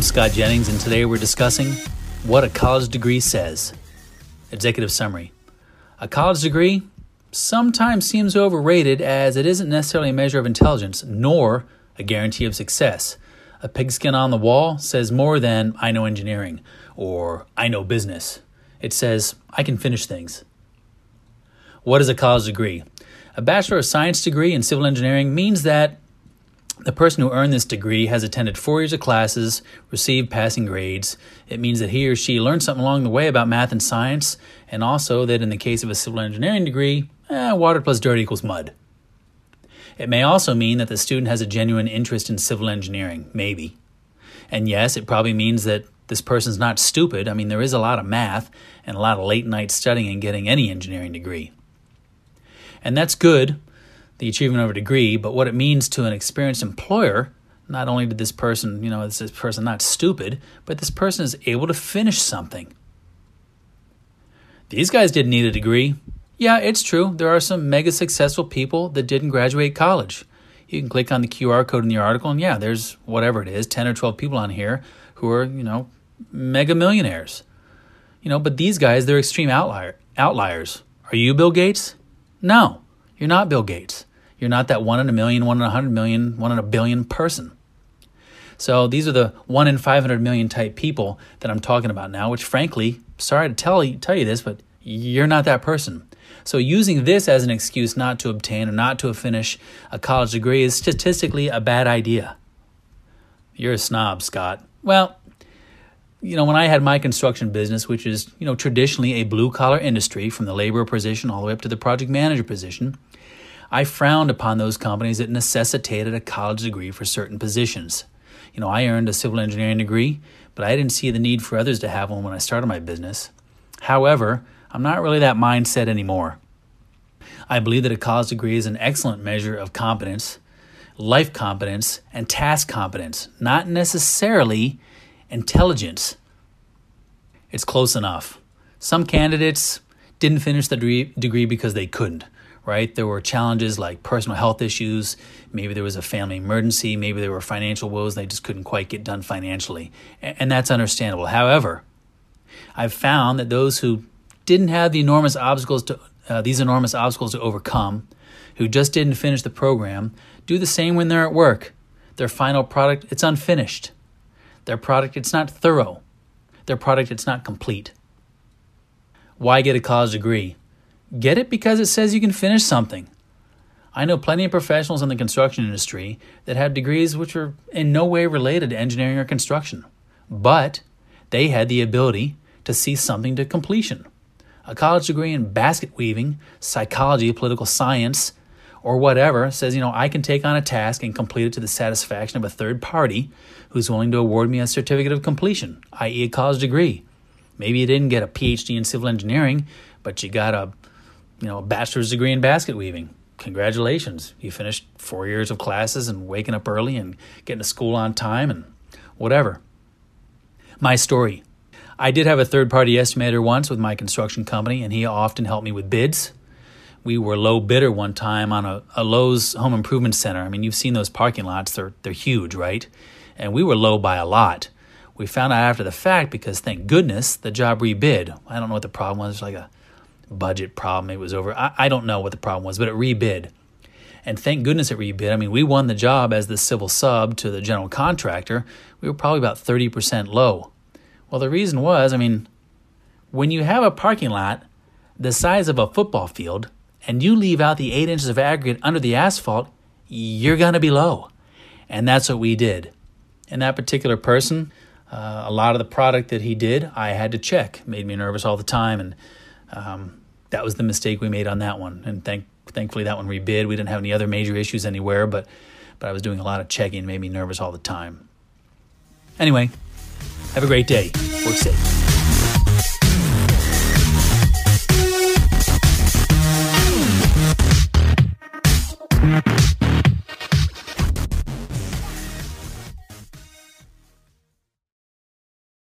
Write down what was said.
I'm Scott Jennings, and today we're discussing what a college degree says. Executive summary A college degree sometimes seems overrated as it isn't necessarily a measure of intelligence nor a guarantee of success. A pigskin on the wall says more than I know engineering or I know business. It says I can finish things. What is a college degree? A Bachelor of Science degree in civil engineering means that the person who earned this degree has attended four years of classes, received passing grades. It means that he or she learned something along the way about math and science, and also that in the case of a civil engineering degree, eh, water plus dirt equals mud. It may also mean that the student has a genuine interest in civil engineering, maybe. And yes, it probably means that this person's not stupid. I mean, there is a lot of math and a lot of late night studying and getting any engineering degree. And that's good the achievement of a degree, but what it means to an experienced employer, not only did this person, you know, this person not stupid, but this person is able to finish something. These guys didn't need a degree. Yeah, it's true. There are some mega successful people that didn't graduate college. You can click on the QR code in the article, and yeah, there's whatever it is, 10 or 12 people on here who are, you know, mega millionaires. You know, but these guys, they're extreme outlier, outliers. Are you Bill Gates? No, you're not Bill Gates. You're not that one in a million, one in a hundred million, one in a billion person. So these are the one in 500 million type people that I'm talking about now, which frankly, sorry to tell you, tell you this, but you're not that person. So using this as an excuse not to obtain or not to finish a college degree is statistically a bad idea. You're a snob, Scott. Well, you know, when I had my construction business, which is, you know, traditionally a blue collar industry from the laborer position all the way up to the project manager position, I frowned upon those companies that necessitated a college degree for certain positions. You know, I earned a civil engineering degree, but I didn't see the need for others to have one when I started my business. However, I'm not really that mindset anymore. I believe that a college degree is an excellent measure of competence, life competence, and task competence, not necessarily intelligence. It's close enough. Some candidates didn't finish the degree because they couldn't right? There were challenges like personal health issues. Maybe there was a family emergency. Maybe there were financial woes. They just couldn't quite get done financially. And that's understandable. However, I've found that those who didn't have the enormous obstacles to uh, these enormous obstacles to overcome, who just didn't finish the program, do the same when they're at work. Their final product, it's unfinished. Their product, it's not thorough. Their product, it's not complete. Why get a college degree? Get it because it says you can finish something. I know plenty of professionals in the construction industry that have degrees which are in no way related to engineering or construction, but they had the ability to see something to completion. A college degree in basket weaving, psychology, political science, or whatever says, you know, I can take on a task and complete it to the satisfaction of a third party who's willing to award me a certificate of completion, i.e., a college degree. Maybe you didn't get a PhD in civil engineering, but you got a you know, a bachelor's degree in basket weaving. Congratulations. You finished four years of classes and waking up early and getting to school on time and whatever. My story. I did have a third party estimator once with my construction company, and he often helped me with bids. We were low bidder one time on a, a Lowe's home improvement center. I mean, you've seen those parking lots, they're, they're huge, right? And we were low by a lot. We found out after the fact because, thank goodness, the job rebid. I don't know what the problem was, like a budget problem. It was over. I, I don't know what the problem was, but it rebid. And thank goodness it rebid. I mean, we won the job as the civil sub to the general contractor. We were probably about 30% low. Well, the reason was, I mean, when you have a parking lot the size of a football field and you leave out the eight inches of aggregate under the asphalt, you're going to be low. And that's what we did. And that particular person, uh, a lot of the product that he did, I had to check. Made me nervous all the time. And um, that was the mistake we made on that one. And thank, thankfully, that one rebid. We didn't have any other major issues anywhere, but, but I was doing a lot of checking, made me nervous all the time. Anyway, have a great day. Work safe.